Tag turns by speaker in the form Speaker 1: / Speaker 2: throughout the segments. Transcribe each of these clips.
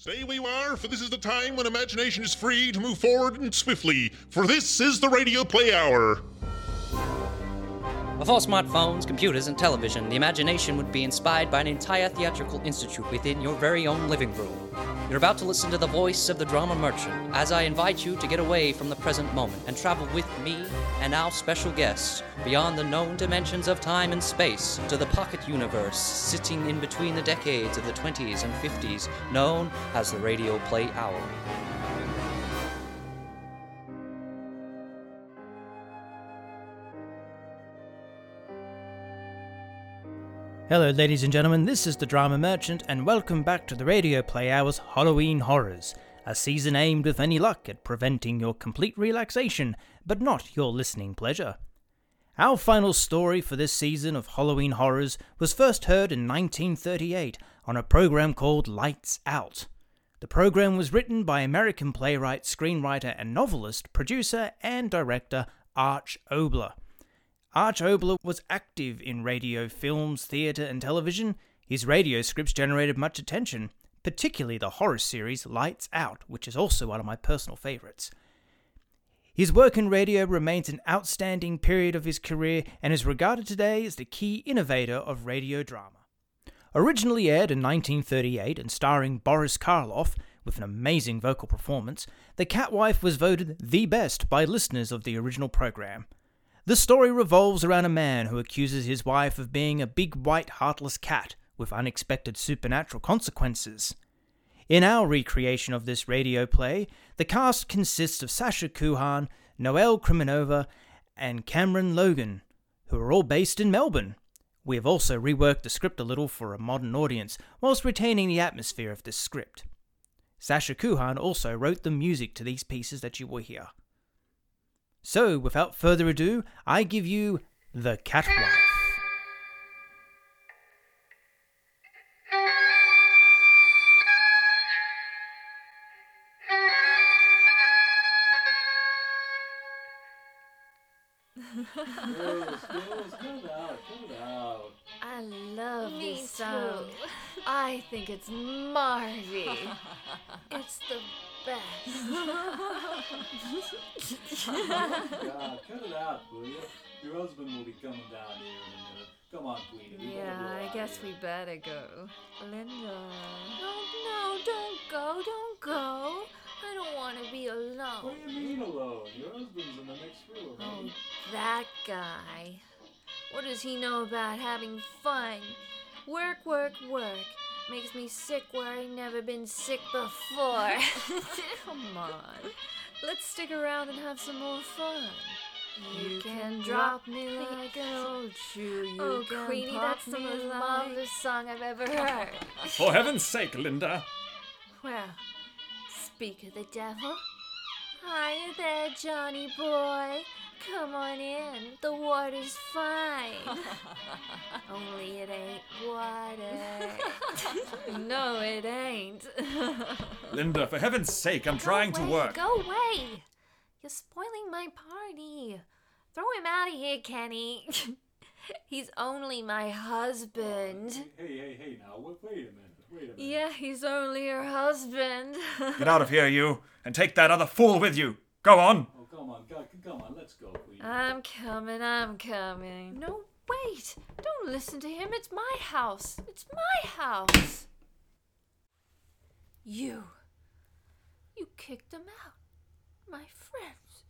Speaker 1: Stay where you are, for this is the time when imagination is free to move forward and swiftly. For this is the Radio Play Hour.
Speaker 2: Before smartphones, computers, and television, the imagination would be inspired by an entire theatrical institute within your very own living room. You're about to listen to the voice of the drama merchant as I invite you to get away from the present moment and travel with me and our special guests beyond the known dimensions of time and space to the pocket universe sitting in between the decades of the 20s and 50s, known as the Radio Play Hour.
Speaker 3: Hello, ladies and gentlemen, this is the Drama Merchant, and welcome back to the Radio Play Hour's Halloween Horrors, a season aimed with any luck at preventing your complete relaxation, but not your listening pleasure. Our final story for this season of Halloween Horrors was first heard in 1938 on a program called Lights Out. The program was written by American playwright, screenwriter, and novelist, producer, and director Arch Oboler. Arch Oboler was active in radio, films, theatre, and television. His radio scripts generated much attention, particularly the horror series Lights Out, which is also one of my personal favourites. His work in radio remains an outstanding period of his career and is regarded today as the key innovator of radio drama. Originally aired in 1938 and starring Boris Karloff, with an amazing vocal performance, The Catwife was voted the best by listeners of the original program. The story revolves around a man who accuses his wife of being a big white heartless cat with unexpected supernatural consequences. In our recreation of this radio play, the cast consists of Sasha Cuhan, Noelle Criminova, and Cameron Logan, who are all based in Melbourne. We have also reworked the script a little for a modern audience, whilst retaining the atmosphere of this script. Sasha Cuhan also wrote the music to these pieces that you will hear. So, without further ado, I give you The Catwife.
Speaker 4: I love
Speaker 5: Me
Speaker 4: this song.
Speaker 5: too.
Speaker 4: I think it's Marvy. it's the best.
Speaker 6: God, cut it out, will you? Your husband will be coming down here in a minute. Come on, Queenie. we
Speaker 4: yeah,
Speaker 6: go
Speaker 4: I guess
Speaker 6: here.
Speaker 4: we better go. Linda. No, no, don't go, don't go. I don't want to be alone.
Speaker 6: What do you mean alone? Your husband's in the next room.
Speaker 4: Oh, that guy. What does he know about having fun? Work, work, work. Makes me sick where I never been sick before. Come on. Let's stick around and have some more fun. You can drop me like an old shoe. You
Speaker 5: Oh,
Speaker 4: can
Speaker 5: Queenie,
Speaker 4: pop
Speaker 5: that's the
Speaker 4: me
Speaker 5: most
Speaker 4: like-
Speaker 5: marvelous song I've ever heard.
Speaker 7: For heaven's sake, Linda.
Speaker 4: Well, speak of the devil. Hiya there, Johnny boy. Come on in. The water's fine. Only it ain't water. no, it ain't.
Speaker 7: Linda, for heaven's sake, I'm trying to work.
Speaker 4: Go away. You're spoiling my party. Throw him out of here, Kenny. He's only my husband.
Speaker 6: Hey, hey, hey, now, wait, wait a minute. Wait a minute.
Speaker 4: Yeah, he's only your husband.
Speaker 7: Get out of here, you, and take that other fool with you. Go on.
Speaker 6: Oh, come on, God, come on, let's go, Queenie.
Speaker 4: I'm coming, I'm coming. No, wait! Don't listen to him. It's my house. It's my house. You. You kicked them out. My friends.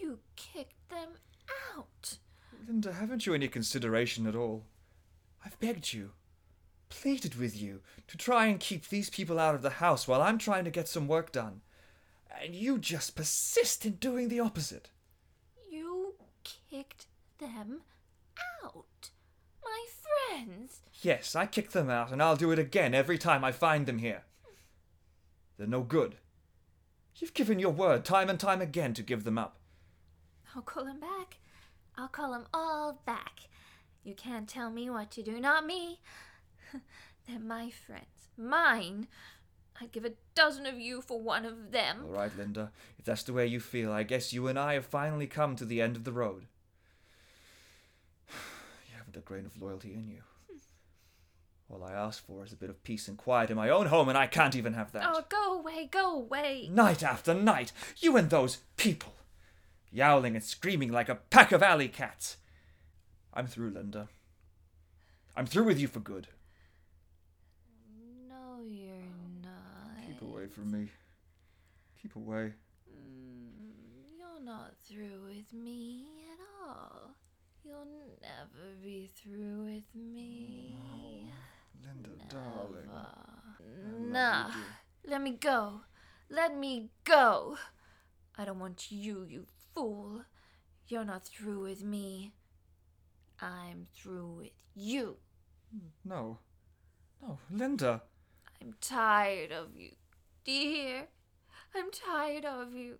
Speaker 4: You kicked them out.
Speaker 7: Linda, haven't you any consideration at all? I've begged you, pleaded with you, to try and keep these people out of the house while I'm trying to get some work done. And you just persist in doing the opposite.
Speaker 4: You kicked them out. My friends.
Speaker 7: Yes, I kicked them out, and I'll do it again every time I find them here. They're no good. You've given your word time and time again to give them up.
Speaker 4: I'll call them back. I'll call them all back. You can't tell me what to do, not me. They're my friends. Mine. I'd give a dozen of you for one of them.
Speaker 7: All right, Linda. If that's the way you feel, I guess you and I have finally come to the end of the road. You haven't a grain of loyalty in you. Hmm. All I ask for is a bit of peace and quiet in my own home, and I can't even have that.
Speaker 4: Oh, go away, go away.
Speaker 7: Night after night, you and those people, yowling and screaming like a pack of alley cats. I'm through, Linda. I'm through with you for good.
Speaker 4: No, you're not.
Speaker 7: Keep away from me. Keep away.
Speaker 4: Mm, You're not through with me at all. You'll never be through with me.
Speaker 7: Linda, darling.
Speaker 4: Nah. Let me go. Let me go. I don't want you, you fool. You're not through with me. I'm through with you.
Speaker 7: No. No, Linda.
Speaker 4: I'm tired of you. Do you hear? I'm tired of you.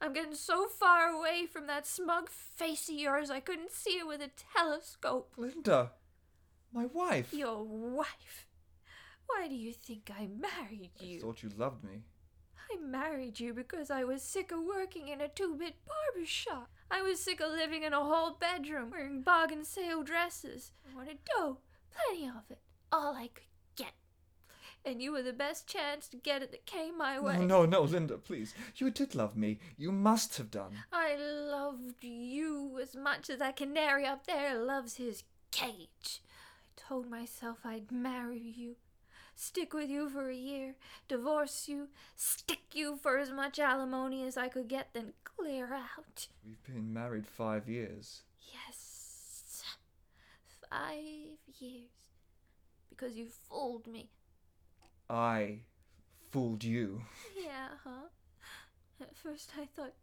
Speaker 4: I'm getting so far away from that smug face of yours I couldn't see it with a telescope.
Speaker 7: Linda. My wife.
Speaker 4: Your wife. Why do you think I married you?
Speaker 7: I thought you loved me.
Speaker 4: I married you because I was sick of working in a two bit barber shop. I was sick of living in a whole bedroom wearing bargain sale dresses. I wanted dough, plenty of it, all I could get. And you were the best chance to get it that came my way.
Speaker 7: No, no, no, Linda, please. You did love me. You must have done.
Speaker 4: I loved you as much as that canary up there loves his cage. I told myself I'd marry you, stick with you for a year, divorce you, stick you for as much alimony as I could get, then clear out.
Speaker 7: We've been married five years.
Speaker 4: Yes, five years. Because you fooled me.
Speaker 7: I fooled you.
Speaker 4: Yeah, huh? At first I thought,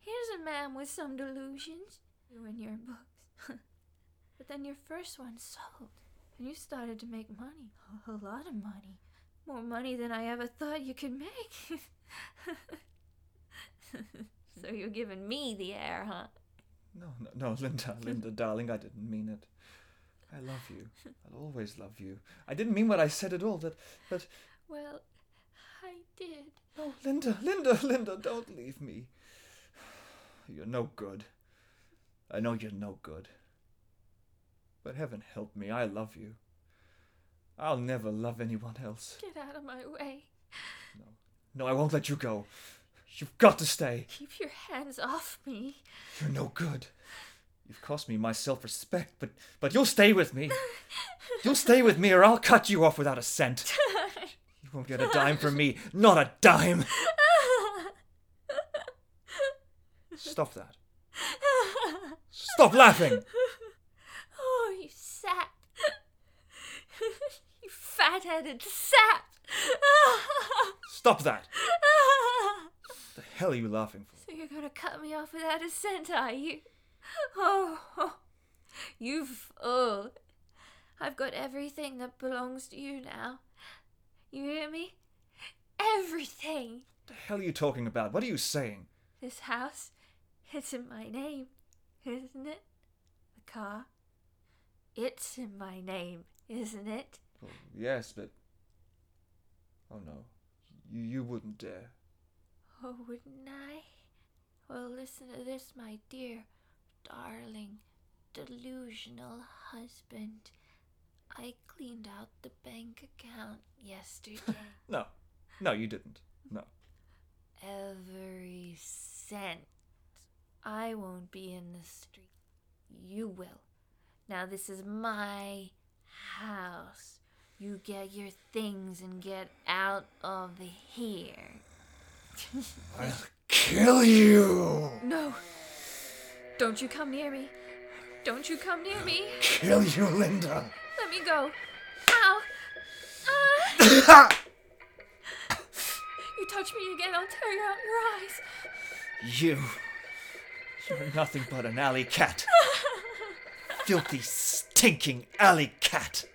Speaker 4: here's a man with some delusions. You and your books. but then your first one sold, and you started to make money. A lot of money. More money than I ever thought you could make. so you're giving me the air, huh?
Speaker 7: No, no, no, Linda, Linda, darling, I didn't mean it. I love you. I'll always love you. I didn't mean what I said at all. That, but
Speaker 4: Well, I did.
Speaker 7: no, Linda, Linda, Linda, don't leave me. You're no good. I know you're no good. But heaven help me, I love you. I'll never love anyone else.
Speaker 4: Get out of my way.
Speaker 7: No. No, I won't let you go. You've got to stay.
Speaker 4: Keep your hands off me.
Speaker 7: You're no good. You've cost me my self-respect, but but you'll stay with me. You'll stay with me, or I'll cut you off without a cent. You won't get a dime from me. Not a dime. Stop that. Stop laughing.
Speaker 4: Oh, you sap. you fat headed sap.
Speaker 7: Stop that. What the hell are you laughing for?
Speaker 4: so you're gonna cut me off without a cent, are you? Oh, you fool. I've got everything that belongs to you now. You hear me? Everything.
Speaker 7: What the hell are you talking about? What are you saying?
Speaker 4: This house, it's in my name, isn't it? The car, it's in my name, isn't it?
Speaker 7: Oh, yes, but oh no, you you wouldn't dare.
Speaker 4: Oh, wouldn't I? Well, listen to this, my dear, darling, delusional husband. I cleaned out the bank account yesterday.
Speaker 7: No, no, you didn't. No.
Speaker 4: Every cent. I won't be in the street. You will. Now, this is my house. You get your things and get out of here.
Speaker 7: I'll kill you.
Speaker 4: No. Don't you come near me. Don't you come near me.
Speaker 7: Kill you, Linda.
Speaker 4: Let me go. Ow. Ah. you touch me again, I'll tear out your eyes.
Speaker 7: You. You're nothing but an alley cat. Filthy, stinking alley cat.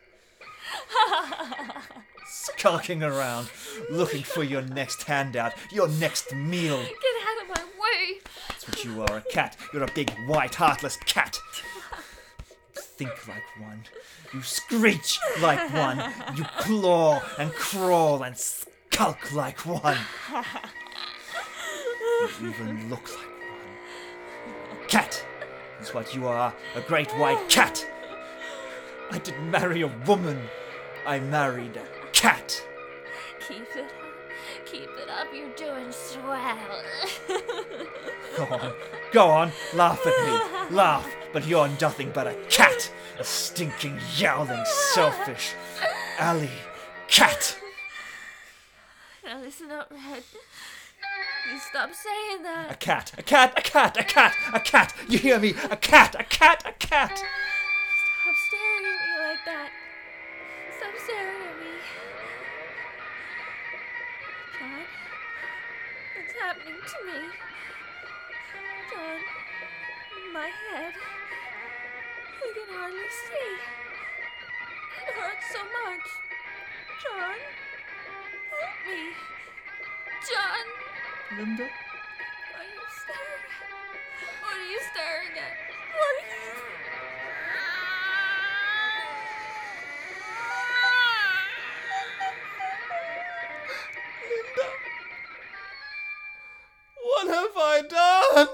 Speaker 7: Skulking around, looking for your next handout, your next meal.
Speaker 4: Get out of my way.
Speaker 7: What you are, a cat. You're a big, white, heartless cat. Think like one. You screech like one. You claw and crawl and skulk like one. You even look like one. Cat! That's what you are, a great white cat! I didn't marry a woman. I married a cat.
Speaker 4: Keep it. Keep it up. You're doing swell.
Speaker 7: Go on, go on, laugh at me, laugh, but you're nothing but a cat, a stinking, yowling, selfish, alley cat.
Speaker 4: now listen up, Red. You stop saying that.
Speaker 7: A cat, a cat, a cat, a cat, a cat. You hear me? A cat, a cat, a cat.
Speaker 4: Stop staring at me like that. Stop staring at me. Happening to me? John, my head. I can hardly see. It hurts so much. John, help me. John,
Speaker 7: Linda?
Speaker 4: what are you staring at? What are you staring at? What
Speaker 7: I done?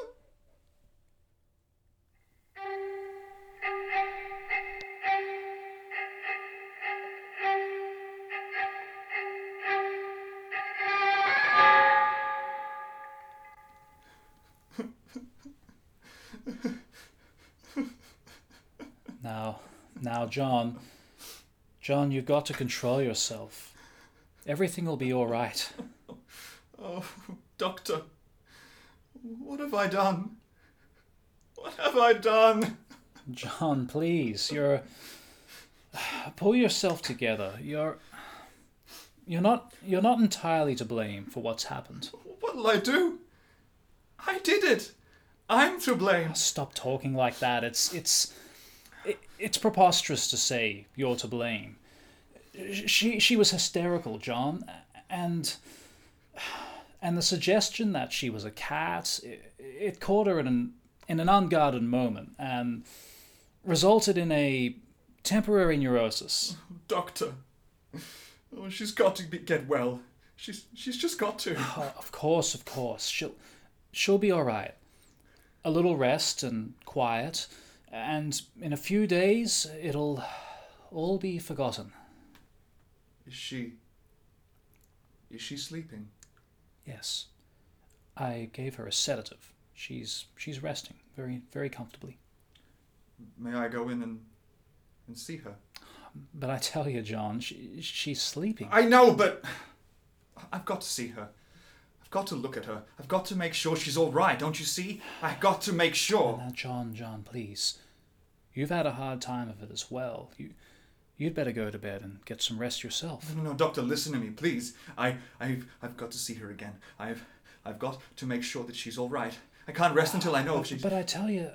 Speaker 8: Now, now, John. John, you've got to control yourself. Everything will be all right.
Speaker 7: Oh, Doctor, have I done? What have I done?
Speaker 8: John, please, you're. Pull yourself together. You're. You're not. You're not entirely to blame for what's happened.
Speaker 7: What'll I do? I did it. I'm to blame.
Speaker 8: Stop talking like that. It's. It's. It, it's preposterous to say you're to blame. She she was hysterical, John, and and the suggestion that she was a cat it, it caught her in an in an unguarded moment and resulted in a temporary neurosis.
Speaker 7: Doctor, oh, she's got to be, get well. She's she's just got to.
Speaker 8: Oh, of course, of course, she'll she'll be all right. A little rest and quiet, and in a few days it'll all be forgotten.
Speaker 7: Is she? Is she sleeping?
Speaker 8: Yes, I gave her a sedative. She's she's resting very very comfortably.
Speaker 7: May I go in and and see her?
Speaker 8: But I tell you, John, she, she's sleeping.
Speaker 7: I know, but I've got to see her. I've got to look at her. I've got to make sure she's all right. Don't you see? I've got to make sure.
Speaker 8: Now, John, John, please. You've had a hard time of it as well. You, you'd better go to bed and get some rest yourself.
Speaker 7: No, no, no, doctor, listen to me, please. I, I've, I've got to see her again. I've, I've got to make sure that she's all right. I can't rest until I know if she's.
Speaker 8: But I tell you,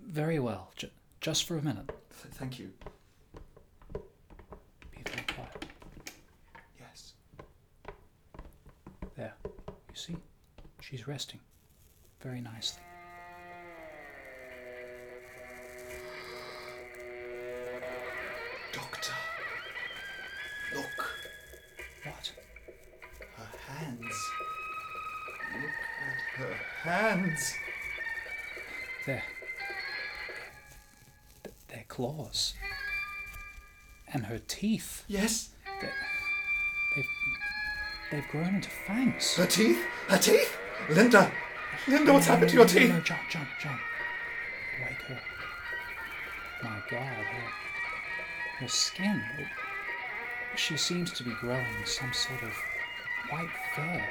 Speaker 8: very well. J- just for a minute.
Speaker 7: Th- Thank you.
Speaker 8: Be very quiet.
Speaker 7: Yes.
Speaker 8: There. You see? She's resting. Very nicely.
Speaker 7: Hands.
Speaker 8: There. Th- They're claws. And her teeth.
Speaker 7: Yes.
Speaker 8: They've. They've grown into fangs.
Speaker 7: Her teeth. Her teeth. Linda. Linda, what's happened to your
Speaker 8: No, no,
Speaker 7: teeth?
Speaker 8: no, John, John, John. Wake her. My God, her, her skin. It, she seems to be growing some sort of white fur.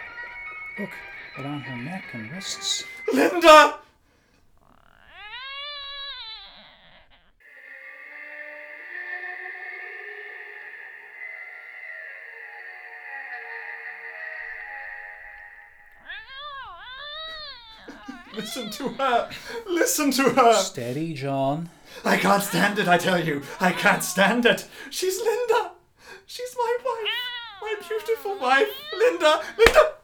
Speaker 8: Look, around her neck and wrists.
Speaker 7: Linda. Listen to her. Listen to her.
Speaker 8: Steady, John.
Speaker 7: I can't stand it, I tell you. I can't stand it. She's Linda. She's my wife. My beautiful wife. Linda. Linda.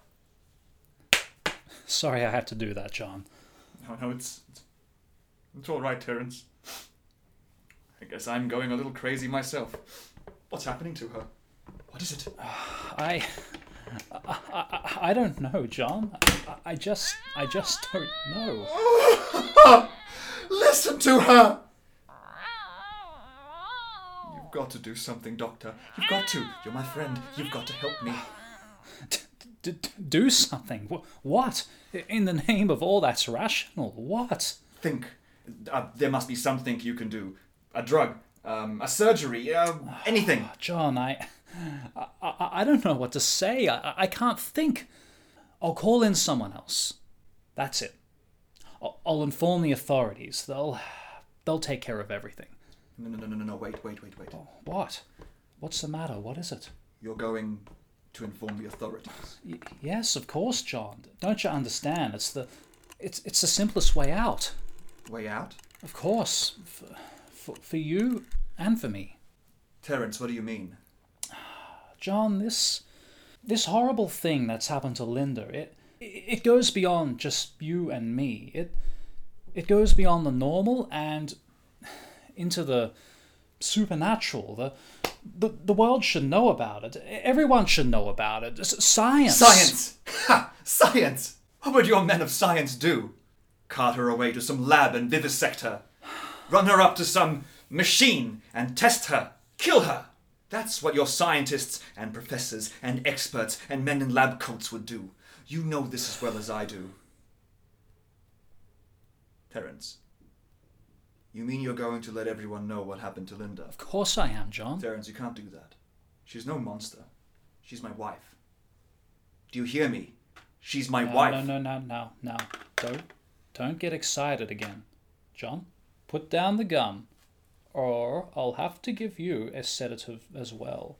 Speaker 8: Sorry I had to do that, John.
Speaker 7: No, no, it's, it's, it's all right, Terence. I guess I'm going a little crazy myself. What's happening to her? What is it?
Speaker 8: I. I, I, I don't know, John. I, I just. I just don't know.
Speaker 7: Listen to her. You've got to do something, Doctor. You've got to. You're my friend. You've got to help me.
Speaker 8: D- do something. What? In the name of all that's rational, what?
Speaker 7: Think. Uh, there must be something you can do. A drug, um, a surgery, uh, anything.
Speaker 8: John, I, I, I don't know what to say. I, I can't think. I'll call in someone else. That's it. I'll, I'll inform the authorities. They'll, they'll take care of everything.
Speaker 7: No, no, no, no, no, no. Wait, wait, wait, wait.
Speaker 8: What? What's the matter? What is it?
Speaker 7: You're going to inform the authorities.
Speaker 8: Y- yes, of course, John. Don't you understand? It's the, it's it's the simplest way out.
Speaker 7: Way out?
Speaker 8: Of course, for, for, for you and for me.
Speaker 7: Terence, what do you mean?
Speaker 8: John, this this horrible thing that's happened to Linda, it it goes beyond just you and me. It it goes beyond the normal and into the supernatural. The the, the world should know about it. Everyone should know about it. Science.
Speaker 7: Science! Ha! Science! What would your men of science do? Cart her away to some lab and vivisect her. Run her up to some machine and test her. Kill her! That's what your scientists and professors and experts and men in lab coats would do. You know this as well as I do. Terence, you mean you're going to let everyone know what happened to Linda?
Speaker 8: Of course I am, John.
Speaker 7: Terence, you can't do that. She's no monster. She's my wife. Do you hear me? She's my
Speaker 8: No,
Speaker 7: wife.
Speaker 8: no, no, no, no, no. Don't don't get excited again, John. Put down the gun, or I'll have to give you a sedative as well.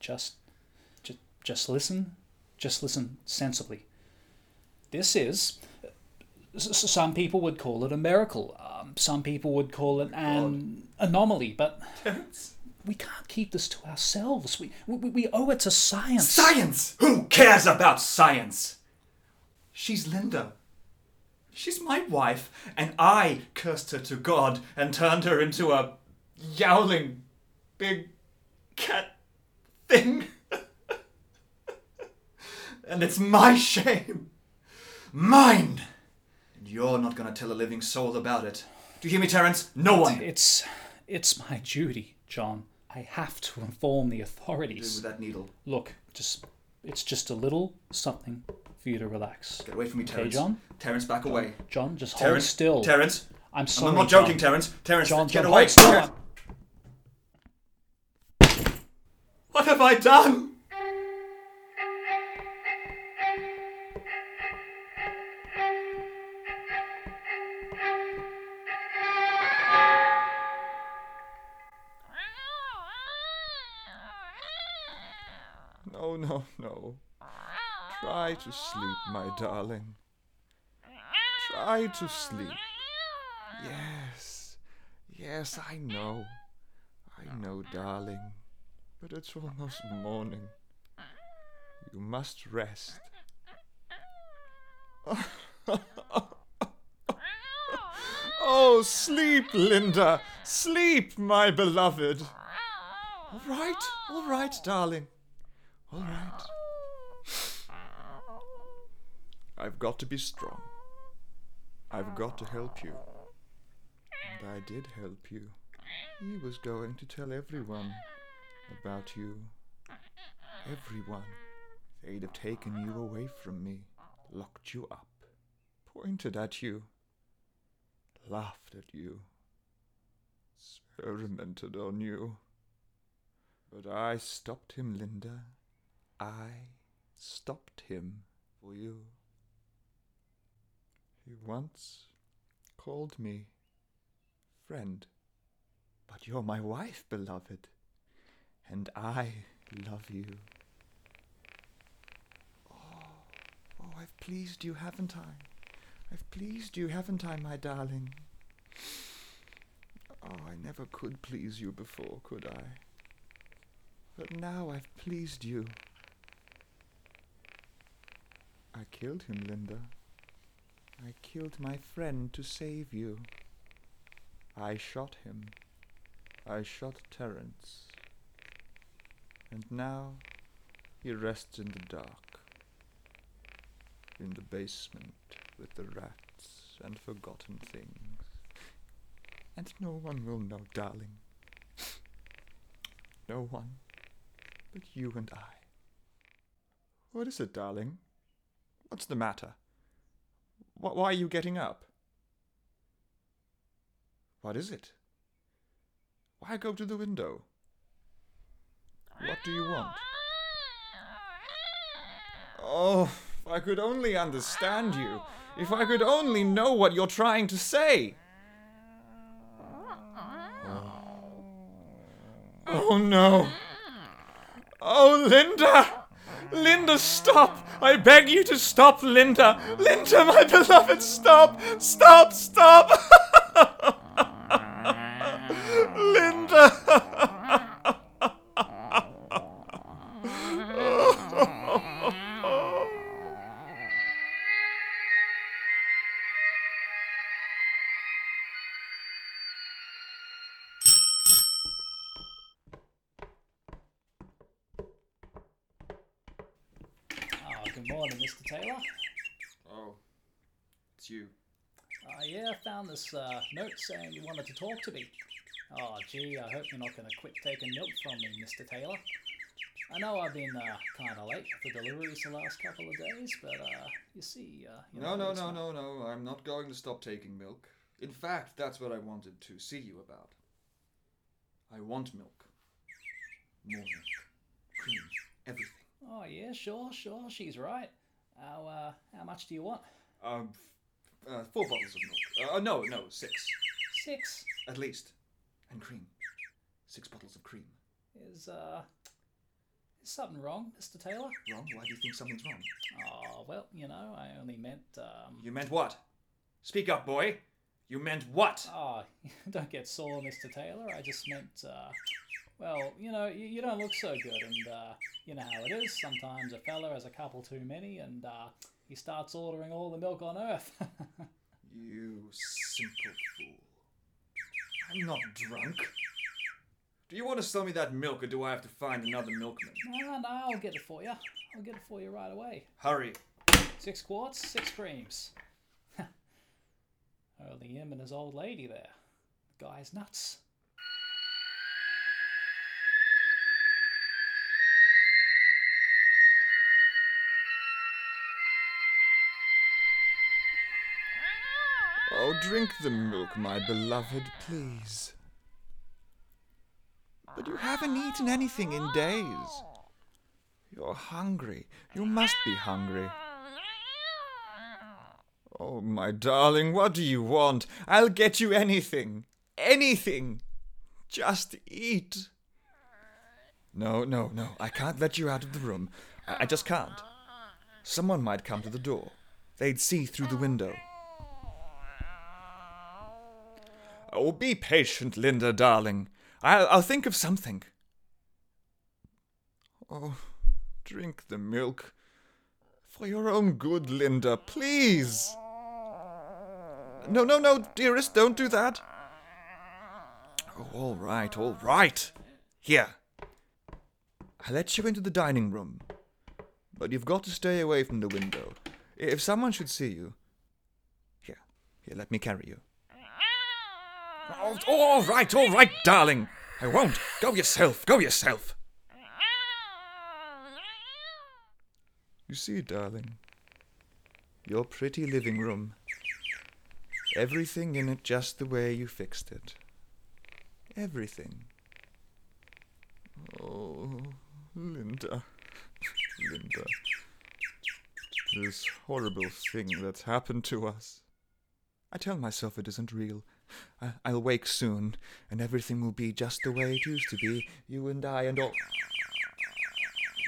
Speaker 8: Just, just, just listen. Just listen sensibly. This is. Some people would call it a miracle. Some people would call it an anomaly. But we can't keep this to ourselves. We, we, we owe it to science.
Speaker 7: Science! Who cares about science? She's Linda. She's my wife, and I cursed her to God and turned her into a yowling big cat thing. and it's my shame. Mine! And you're not gonna tell a living soul about it. Do you hear me, Terence? No one!
Speaker 8: It's it's my duty, John. I have to inform the authorities.
Speaker 7: with that needle.
Speaker 8: Look, just it's just a little something for you to relax.
Speaker 7: Get away from me,
Speaker 8: Okay,
Speaker 7: Terence.
Speaker 8: John?
Speaker 7: Terence, back away.
Speaker 8: John, just hold still.
Speaker 7: Terence,
Speaker 8: I'm sorry.
Speaker 7: I'm not joking,
Speaker 8: John.
Speaker 7: Terence. Terence,
Speaker 8: John,
Speaker 7: get
Speaker 8: John,
Speaker 7: away. What have I done?
Speaker 9: To sleep, my darling. Try to sleep. Yes, yes, I know. I know, darling. But it's almost morning. You must rest. oh, sleep, Linda. Sleep, my beloved. All right, all right, darling. All right. I've got to be strong. I've got to help you. And I did help you. He was going to tell everyone about you. Everyone. They'd have taken you away from me, locked you up, pointed at you, laughed at you, experimented on you. But I stopped him, Linda. I stopped him for you. He once called me friend. But you're my wife, beloved, and I love you. Oh, oh, I've pleased you, haven't I? I've pleased you, haven't I, my darling? Oh, I never could please you before, could I? But now I've pleased you. I killed him, Linda. I killed my friend to save you. I shot him. I shot Terence. And now he rests in the dark, in the basement with the rats and forgotten things. And no one will know, darling.
Speaker 7: No one but you and I. What is it, darling? What's the matter? Wh- why are you getting up? What is it? Why go to the window? What do you want? Oh, if I could only understand you. If I could only know what you're trying to say. Oh, oh no. Oh, Linda! Linda, stop! I beg you to stop, Linda! Linda, my beloved, stop! Stop, stop! Linda!
Speaker 8: this uh, note saying you wanted to talk to me. Oh, gee, I hope you're not going to quit taking milk from me, Mr. Taylor. I know I've been uh, kind of late for deliveries the last couple of days, but uh, you see, uh, you
Speaker 10: No,
Speaker 8: know,
Speaker 10: no, no, no, no. I'm not going to stop taking milk. In fact, that's what I wanted to see you about. I want milk. More milk. Cream. Everything.
Speaker 8: Oh yeah, sure, sure, she's right. How uh, how much do you want?
Speaker 10: Um, uh, four bottles of milk. Uh, no, no, six.
Speaker 8: Six.
Speaker 10: At least. And cream. Six bottles of cream.
Speaker 8: Is uh, is something wrong, Mr. Taylor?
Speaker 10: Wrong? Why do you think something's wrong?
Speaker 8: Oh well, you know, I only meant um.
Speaker 10: You meant what? Speak up, boy. You meant what?
Speaker 8: Oh, don't get sore, Mr. Taylor. I just meant, uh, well, you know, you, you don't look so good, and uh, you know how it is. Sometimes a fella has a couple too many, and uh, he starts ordering all the milk on earth.
Speaker 10: You simple fool. I'm not drunk. Do you want to sell me that milk, or do I have to find another milkman?
Speaker 8: no, no, I'll get it for you. I'll get it for you right away.
Speaker 10: Hurry.
Speaker 8: Six quarts, six creams. Only him and his old lady there. The guy's nuts.
Speaker 7: Drink the milk, my beloved, please. But you haven't eaten anything in days. You're hungry. You must be hungry. Oh, my darling, what do you want? I'll get you anything. Anything. Just eat. No, no, no. I can't let you out of the room. I, I just can't. Someone might come to the door. They'd see through the window. Oh, be patient, Linda, darling. I'll, I'll think of something. Oh, drink the milk. For your own good, Linda, please. No, no, no, dearest, don't do that. Oh, all right, all right. Here. I'll let you into the dining room. But you've got to stay away from the window. If someone should see you. Here, here, let me carry you. Oh, all right, all right, darling. I won't. Go yourself, go yourself. You see, darling, your pretty living room. Everything in it just the way you fixed it. Everything. Oh, Linda. Linda. This horrible thing that's happened to us. I tell myself it isn't real. I'll wake soon, and everything will be just the way it used to be. You and I and all.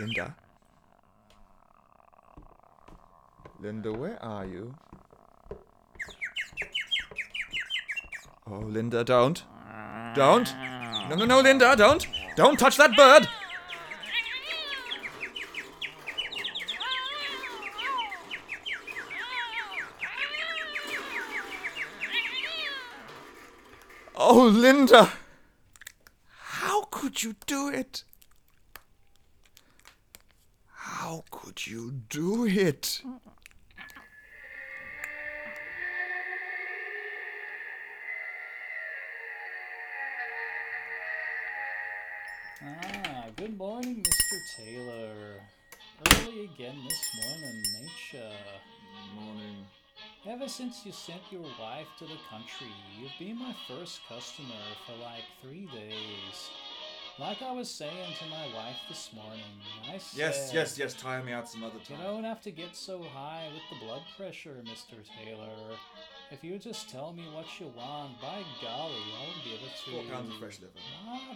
Speaker 7: Linda? Linda, where are you? Oh, Linda, don't. Don't. No, no, no, Linda, don't. Don't touch that bird. Oh, Linda! How could you do it? How could you do it?
Speaker 8: Ah, good morning, Mr. Taylor. Early again this morning, nature.
Speaker 9: Morning.
Speaker 8: Ever since you sent your wife to the country, you've been my first customer for like three days. Like I was saying to my wife this morning, I said,
Speaker 7: Yes, yes, yes. Tire me out some other time.
Speaker 8: You don't have to get so high with the blood pressure, Mr. Taylor. If you just tell me what you want, by golly, I'll give it to
Speaker 7: Four
Speaker 8: you.
Speaker 7: pounds of fresh liver.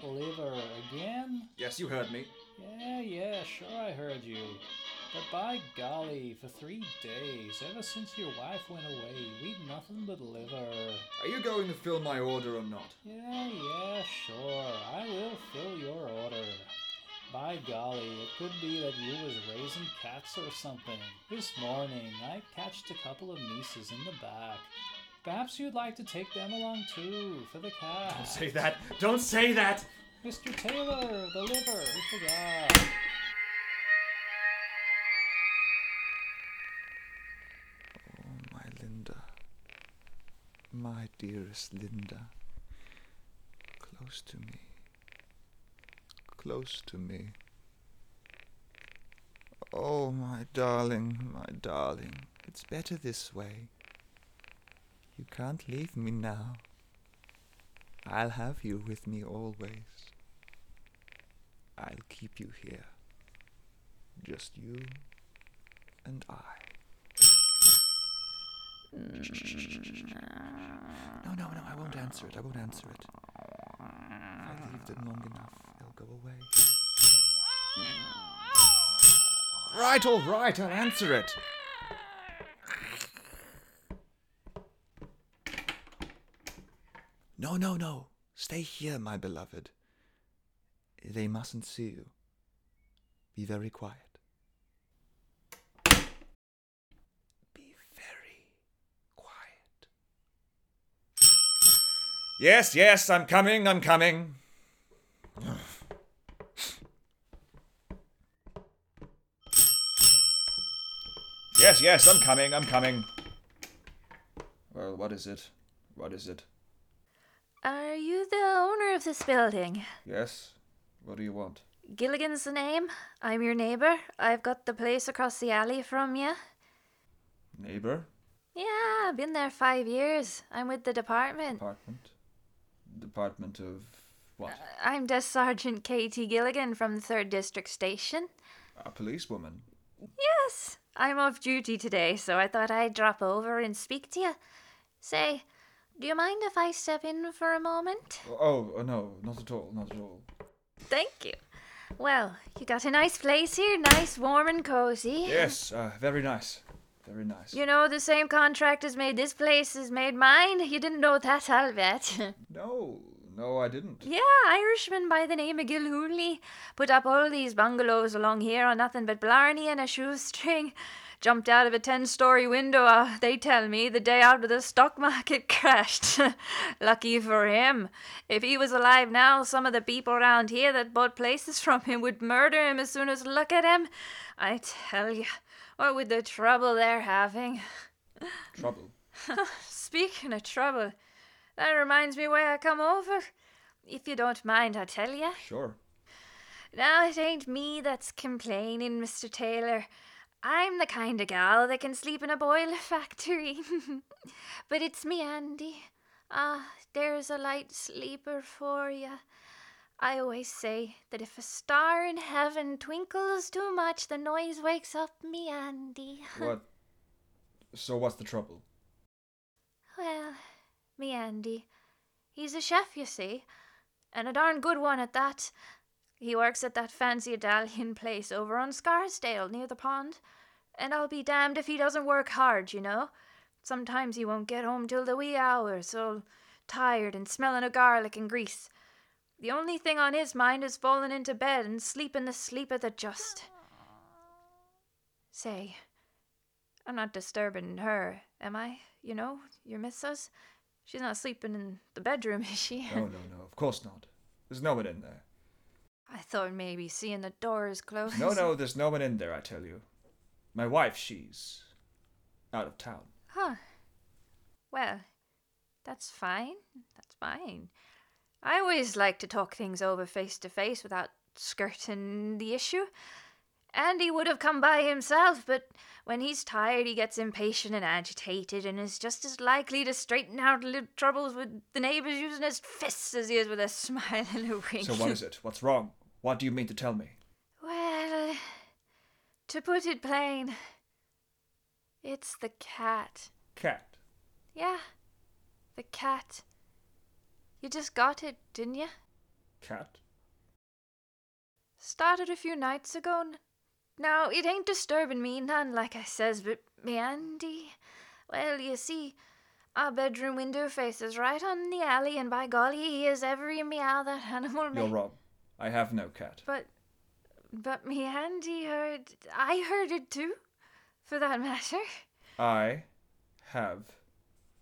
Speaker 8: What liver again?
Speaker 7: Yes, you heard me.
Speaker 8: Yeah, yeah, sure I heard you. But by golly, for three days, ever since your wife went away, we'd nothing but liver.
Speaker 7: Are you going to fill my order or not?
Speaker 8: Yeah, yeah, sure. I will fill your order. By golly, it could be that you was raising cats or something. This morning, I catched a couple of nieces in the back. Perhaps you'd like to take them along too, for the cat.
Speaker 7: Don't say that. Don't say that.
Speaker 8: Mr. Taylor, the liver, we forgot.
Speaker 9: My dearest Linda. Close to me. Close to me. Oh, my darling, my darling. It's better this way. You can't leave me now. I'll have you with me always. I'll keep you here. Just you and I. Mm. No, no, no, I won't answer it. I won't answer it. If I leave them long enough, they'll go away. Right, all right, I'll answer it. No, no, no. Stay here, my beloved. They mustn't see you. Be very quiet. Be very quiet.
Speaker 7: Yes, yes, I'm coming, I'm coming. Yes, yes, I'm coming, I'm coming. Well, what is it? What is it?
Speaker 4: Are you the owner of this building?
Speaker 7: Yes? What do you want?
Speaker 4: Gilligan's the name. I'm your neighbour. I've got the place across the alley from you.
Speaker 7: Neighbor?
Speaker 4: Yeah, I've been there five years. I'm with the department.
Speaker 7: Department? Department of what?
Speaker 4: I'm Desk Sergeant Katie Gilligan from the 3rd District Station.
Speaker 7: A policewoman.
Speaker 4: Yes, I'm off duty today, so I thought I'd drop over and speak to you. Say, do you mind if I step in for a moment?
Speaker 7: Oh, oh, no, not at all, not at all.
Speaker 4: Thank you. Well, you got a nice place here, nice, warm, and cozy.
Speaker 7: Yes, uh, very nice. Very nice.
Speaker 4: You know, the same contract contractors made this place as made mine. You didn't know that, I'll bet.
Speaker 7: No, no, I didn't.
Speaker 4: yeah, Irishman by the name of Gilhooly put up all these bungalows along here on nothing but blarney and a shoestring. Jumped out of a ten story window, uh, they tell me, the day after the stock market crashed. Lucky for him. If he was alive now, some of the people round here that bought places from him would murder him as soon as look at him. I tell you, what with the trouble they're having.
Speaker 7: Trouble.
Speaker 4: Speaking of trouble, that reminds me why I come over. If you don't mind, I'll tell you.
Speaker 7: Sure.
Speaker 4: Now, it ain't me that's complaining, Mr. Taylor. I'm the kind of gal that can sleep in a boiler factory. but it's me, Andy. Ah, there's a light sleeper for you. I always say that if a star in heaven twinkles too much, the noise wakes up me, Andy.
Speaker 7: What? So what's the trouble?
Speaker 4: Well, me Andy. He's a chef, you see, and a darn good one at that. He works at that fancy Italian place over on Scarsdale near the pond, and I'll be damned if he doesn't work hard, you know. Sometimes he won't get home till the wee hours, all tired and smelling of garlic and grease. The only thing on his mind is falling into bed and sleeping the sleep of the just. Say, I'm not disturbing her, am I? You know, your missus? She's not sleeping in the bedroom, is she?
Speaker 7: No, no, no, of course not. There's no one in there.
Speaker 4: I thought maybe seeing the doors closed.
Speaker 7: No, no, there's no one in there, I tell you. My wife, she's out of town.
Speaker 4: Huh. Well, that's fine. That's fine. I always like to talk things over face to face without skirting the issue. Andy would have come by himself, but when he's tired, he gets impatient and agitated and is just as likely to straighten out little troubles with the neighbors using his fists as he is with a smile and a wink.
Speaker 7: So what is it? What's wrong? What do you mean to tell me?
Speaker 4: Well, uh, to put it plain, it's the cat.
Speaker 7: Cat.
Speaker 4: Yeah, the cat. You just got it, didn't you?
Speaker 7: Cat?
Speaker 4: Started a few nights ago. Now, it ain't disturbing me none, like I says, but me Andy. Well, you see, our bedroom window faces right on the alley, and by golly, he hears every meow that animal makes.
Speaker 7: You're wrong. I have no cat.
Speaker 4: But, but me Andy heard. I heard it too, for that matter.
Speaker 7: I have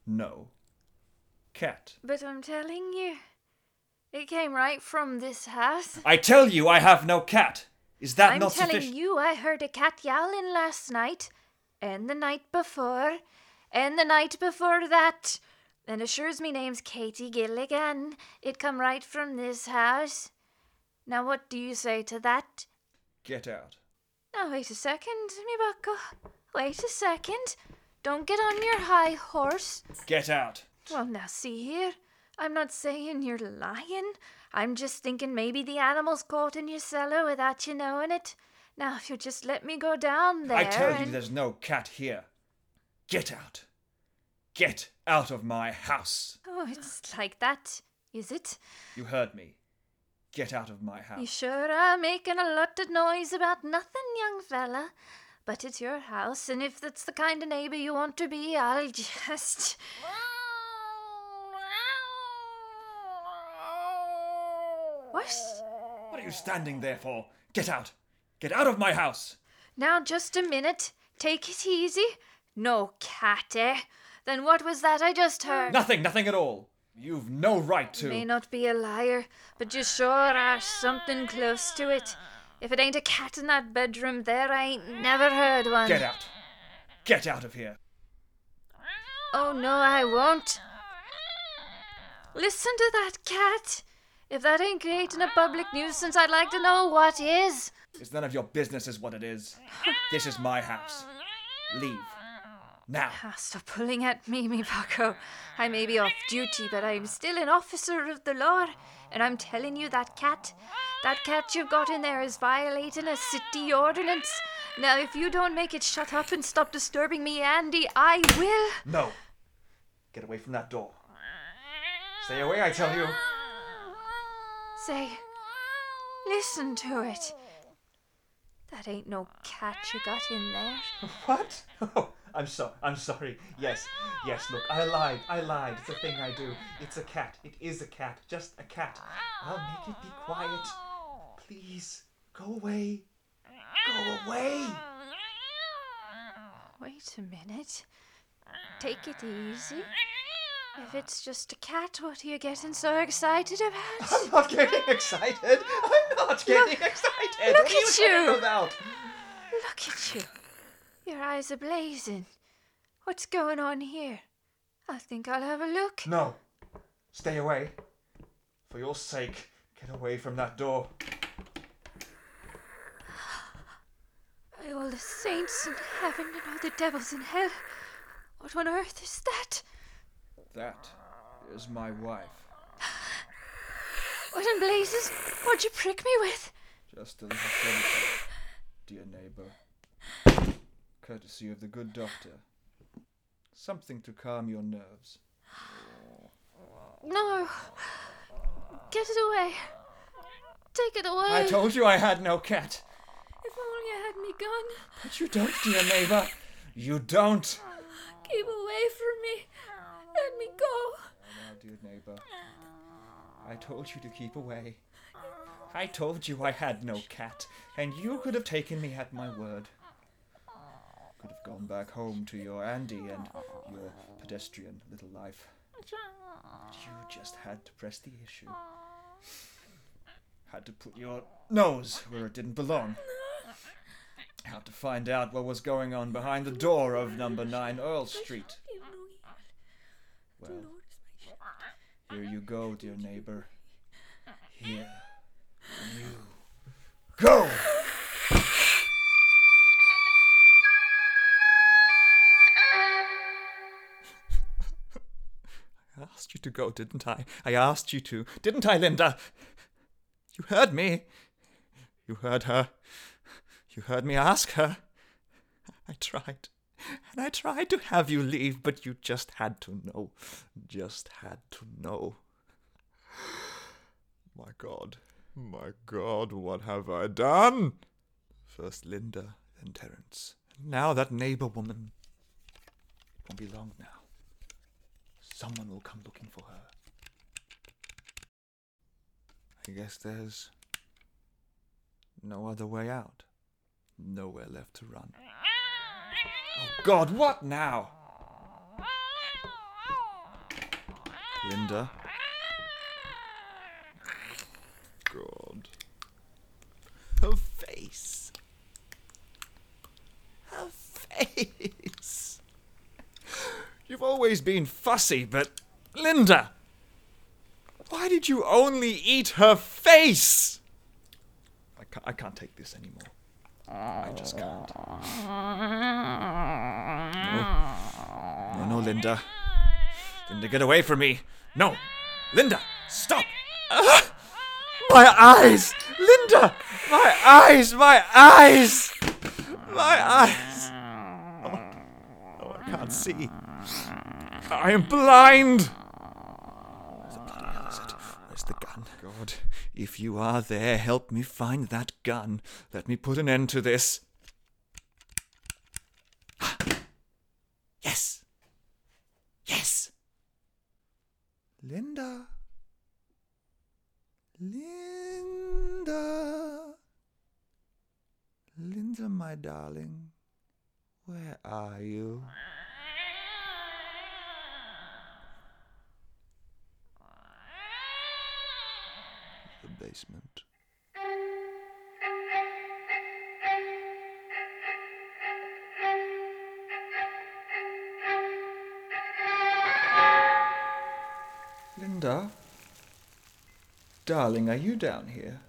Speaker 7: no cat.
Speaker 4: But I'm telling you, it came right from this house.
Speaker 7: I tell you, I have no cat. Is that not?
Speaker 4: I'm
Speaker 7: not
Speaker 4: telling
Speaker 7: sufficient?
Speaker 4: you, I heard a cat yowling last night, and the night before, and the night before that. And assures me name's Katie Gilligan. It come right from this house. Now, what do you say to that?
Speaker 7: Get out.
Speaker 4: Now, wait a second, me. Wait a second. Don't get on your high horse.
Speaker 7: Get out.
Speaker 4: Well, now, see here. I'm not saying you're lying. I'm just thinking maybe the animal's caught in your cellar without you knowing it. Now, if you'll just let me go down there.
Speaker 7: I tell you, there's no cat here. Get out. Get out of my house.
Speaker 4: Oh, it's like that, is it?
Speaker 7: You heard me. Get out of my house.
Speaker 4: You sure are making a lot of noise about nothing, young fella. But it's your house, and if that's the kind of neighbor you want to be, I'll just. What?
Speaker 7: What are you standing there for? Get out. Get out of my house.
Speaker 4: Now, just a minute. Take it easy. No cat, eh? Then what was that I just heard?
Speaker 7: Nothing, nothing at all. You've no right to.
Speaker 4: May not be a liar, but you sure are something close to it. If it ain't a cat in that bedroom there, I ain't never heard one.
Speaker 7: Get out. Get out of here.
Speaker 4: Oh, no, I won't. Listen to that cat. If that ain't creating a public nuisance, I'd like to know what is.
Speaker 7: It's none of your business, is what it is. This is my house. Leave. Now.
Speaker 4: Ah, stop pulling at me, me bucko. I may be off duty, but I'm still an officer of the law. And I'm telling you, that cat, that cat you've got in there is violating a city ordinance. Now, if you don't make it shut up and stop disturbing me, Andy, I will.
Speaker 7: No. Get away from that door. Stay away, I tell you.
Speaker 4: Say, listen to it. That ain't no cat you got in there.
Speaker 7: What? Oh, I'm sorry. I'm sorry. Yes, yes. Look, I lied. I lied. It's a thing I do. It's a cat. It is a cat. Just a cat. I'll make it be quiet. Please, go away. Go away.
Speaker 4: Wait a minute. Take it easy. If it's just a cat, what are you getting so excited about?
Speaker 7: I'm not getting excited. I'm not getting excited.
Speaker 4: look
Speaker 7: what are you
Speaker 4: at you.
Speaker 7: about?
Speaker 4: Look at you. Your eyes are blazing. What's going on here? I think I'll have a look.
Speaker 7: No. Stay away. For your sake, get away from that door.
Speaker 4: By all the saints in heaven and all the devils in hell. What on earth is that?
Speaker 7: That is my wife.
Speaker 4: What in blazes? What'd you prick me with?
Speaker 7: Just a little sedative, dear neighbor. Courtesy of the good doctor. Something to calm your nerves.
Speaker 4: No. Get it away. Take it away.
Speaker 7: I told you I had no cat.
Speaker 4: If only I had me gun.
Speaker 7: But you don't, dear neighbor. You don't.
Speaker 4: Keep away from me. Let me go.
Speaker 7: Oh, now, dear neighbor, I told you to keep away. I told you I had no cat, and you could have taken me at my word. Could have gone back home to your Andy and your pedestrian little life. But you just had to press the issue. Had to put your nose where it didn't belong. Had to find out what was going on behind the door of number 9 Earl Street. Well, here you go, dear neighbor. Here you go! I asked you to go, didn't I? I asked you to. Didn't I, Linda? You heard me. You heard her. You heard me ask her. I tried. And I tried to have you leave, but you just had to know. Just had to know.
Speaker 9: My God, my God, what have I done?
Speaker 7: First Linda, then Terence. And now that neighbor woman. It won't be long now. Someone will come looking for her. I guess there's no other way out. Nowhere left to run. Oh God, what now? Linda.
Speaker 9: God.
Speaker 7: Her face. Her face. You've always been fussy, but Linda, why did you only eat her face? I can't, I can't take this anymore. I just can't. No. No, no, Linda. Linda, get away from me. No. Linda, stop. My eyes! Linda! My eyes! My eyes! My eyes! Oh, oh, I can't see. I am blind! Where the bloody hell is it? Where's the gun? God, if you are there, help me find that gun. Let me put an end to this. Yes! Yes! Linda. Linda. Linda, my darling. Where are you? Basement. Linda? Darling, are you down here?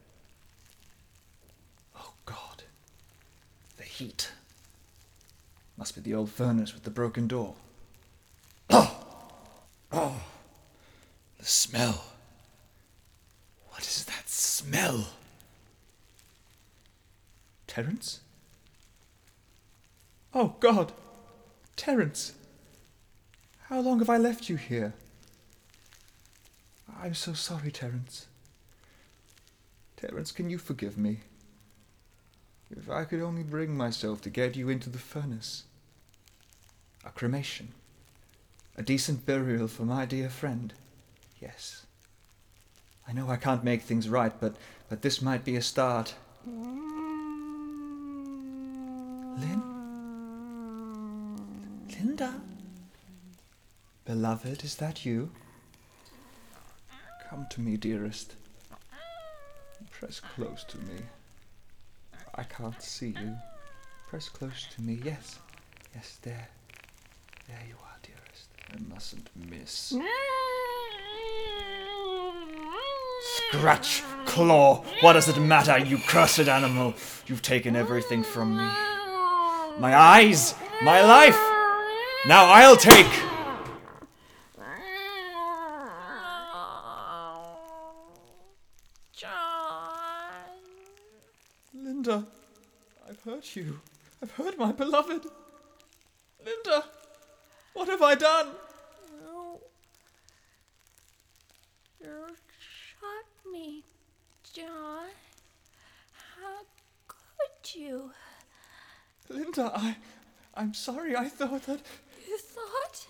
Speaker 7: Oh, God. The heat. Must be the old furnace with the broken door. Oh! Oh! The smell. Smell? Terence? Oh, God! Terence! How long have I left you here? I'm so sorry, Terence. Terence, can you forgive me? If I could only bring myself to get you into the furnace. A cremation. A decent burial for my dear friend. Yes. I know I can't make things right, but, but this might be a start. Lynn? Linda? Beloved, is that you? Come to me, dearest. Press close to me. I can't see you. Press close to me. Yes. Yes, there. There you are, dearest. I mustn't miss. Ah! Scratch, claw, what does it matter, you cursed animal? You've taken everything from me. My eyes, my life. Now I'll take.
Speaker 4: John.
Speaker 7: Linda, I've hurt you. I've hurt my beloved. Linda, what have I done?
Speaker 4: No. You shot me, John. How could you?
Speaker 7: Linda, I. I'm sorry. I thought that.
Speaker 4: You thought?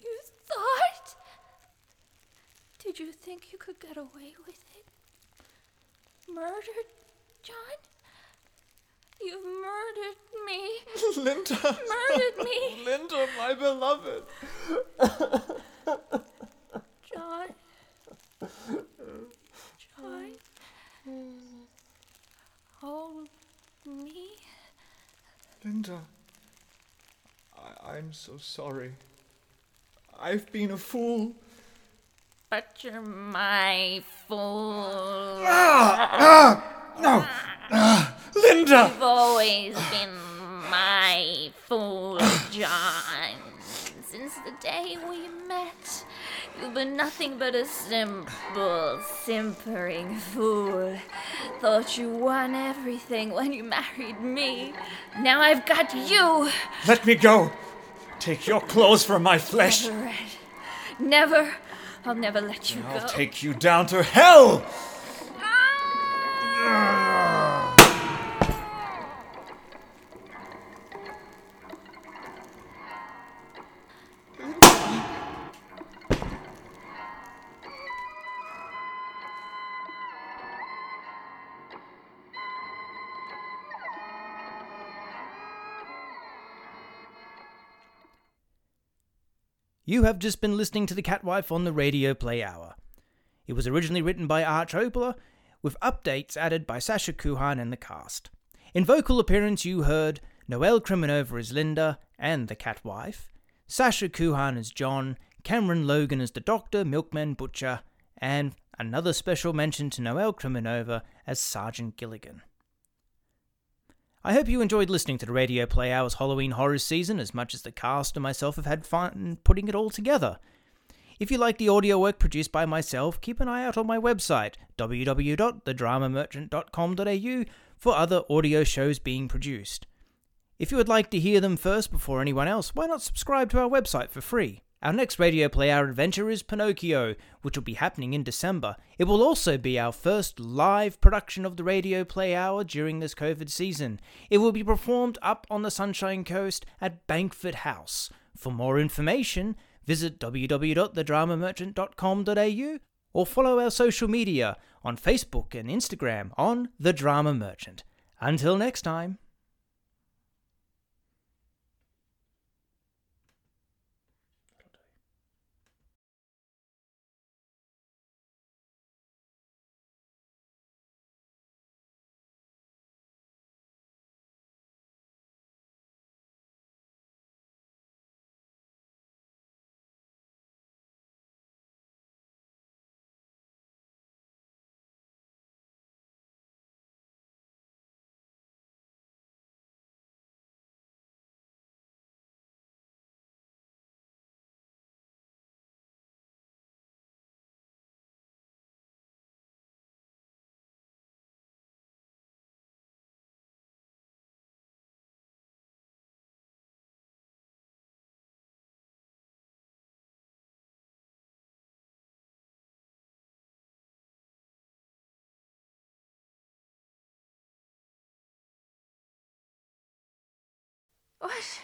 Speaker 4: You thought? Did you think you could get away with it? Murdered, John? You've murdered me.
Speaker 7: Linda!
Speaker 4: Murdered me.
Speaker 7: Linda, my beloved!
Speaker 4: John. Hold me.
Speaker 7: Linda, I- I'm so sorry. I've been a fool.
Speaker 4: But you're my fool.
Speaker 7: Ah, ah, no! Ah, Linda!
Speaker 4: You've always been my fool, John. Since the day we met, You've been nothing but a simple, simpering fool. Thought you won everything when you married me. Now I've got you.
Speaker 7: Let me go! Take your clothes from my flesh!
Speaker 4: Never, Red. Never. I'll never let you go.
Speaker 7: I'll take you down to hell! Ah!
Speaker 3: You have just been listening to The Catwife on the Radio Play Hour. It was originally written by Arch Oboler, with updates added by Sasha Cuhan and the cast. In vocal appearance, you heard Noelle Criminova as Linda and the Catwife, Sasha Cuhan as John, Cameron Logan as the Doctor, Milkman Butcher, and another special mention to Noelle Criminova as Sergeant Gilligan. I hope you enjoyed listening to the Radio Play Hours Halloween Horror season as much as the cast and myself have had fun putting it all together. If you like the audio work produced by myself, keep an eye out on my website, www.thedramamerchant.com.au, for other audio shows being produced. If you would like to hear them first before anyone else, why not subscribe to our website for free? Our next Radio Play Hour adventure is Pinocchio, which will be happening in December. It will also be our first live production of the Radio Play Hour during this COVID season. It will be performed up on the Sunshine Coast at Bankfoot House. For more information, visit www.thedramamerchant.com.au or follow our social media on Facebook and Instagram on The Drama Merchant. Until next time.
Speaker 4: What?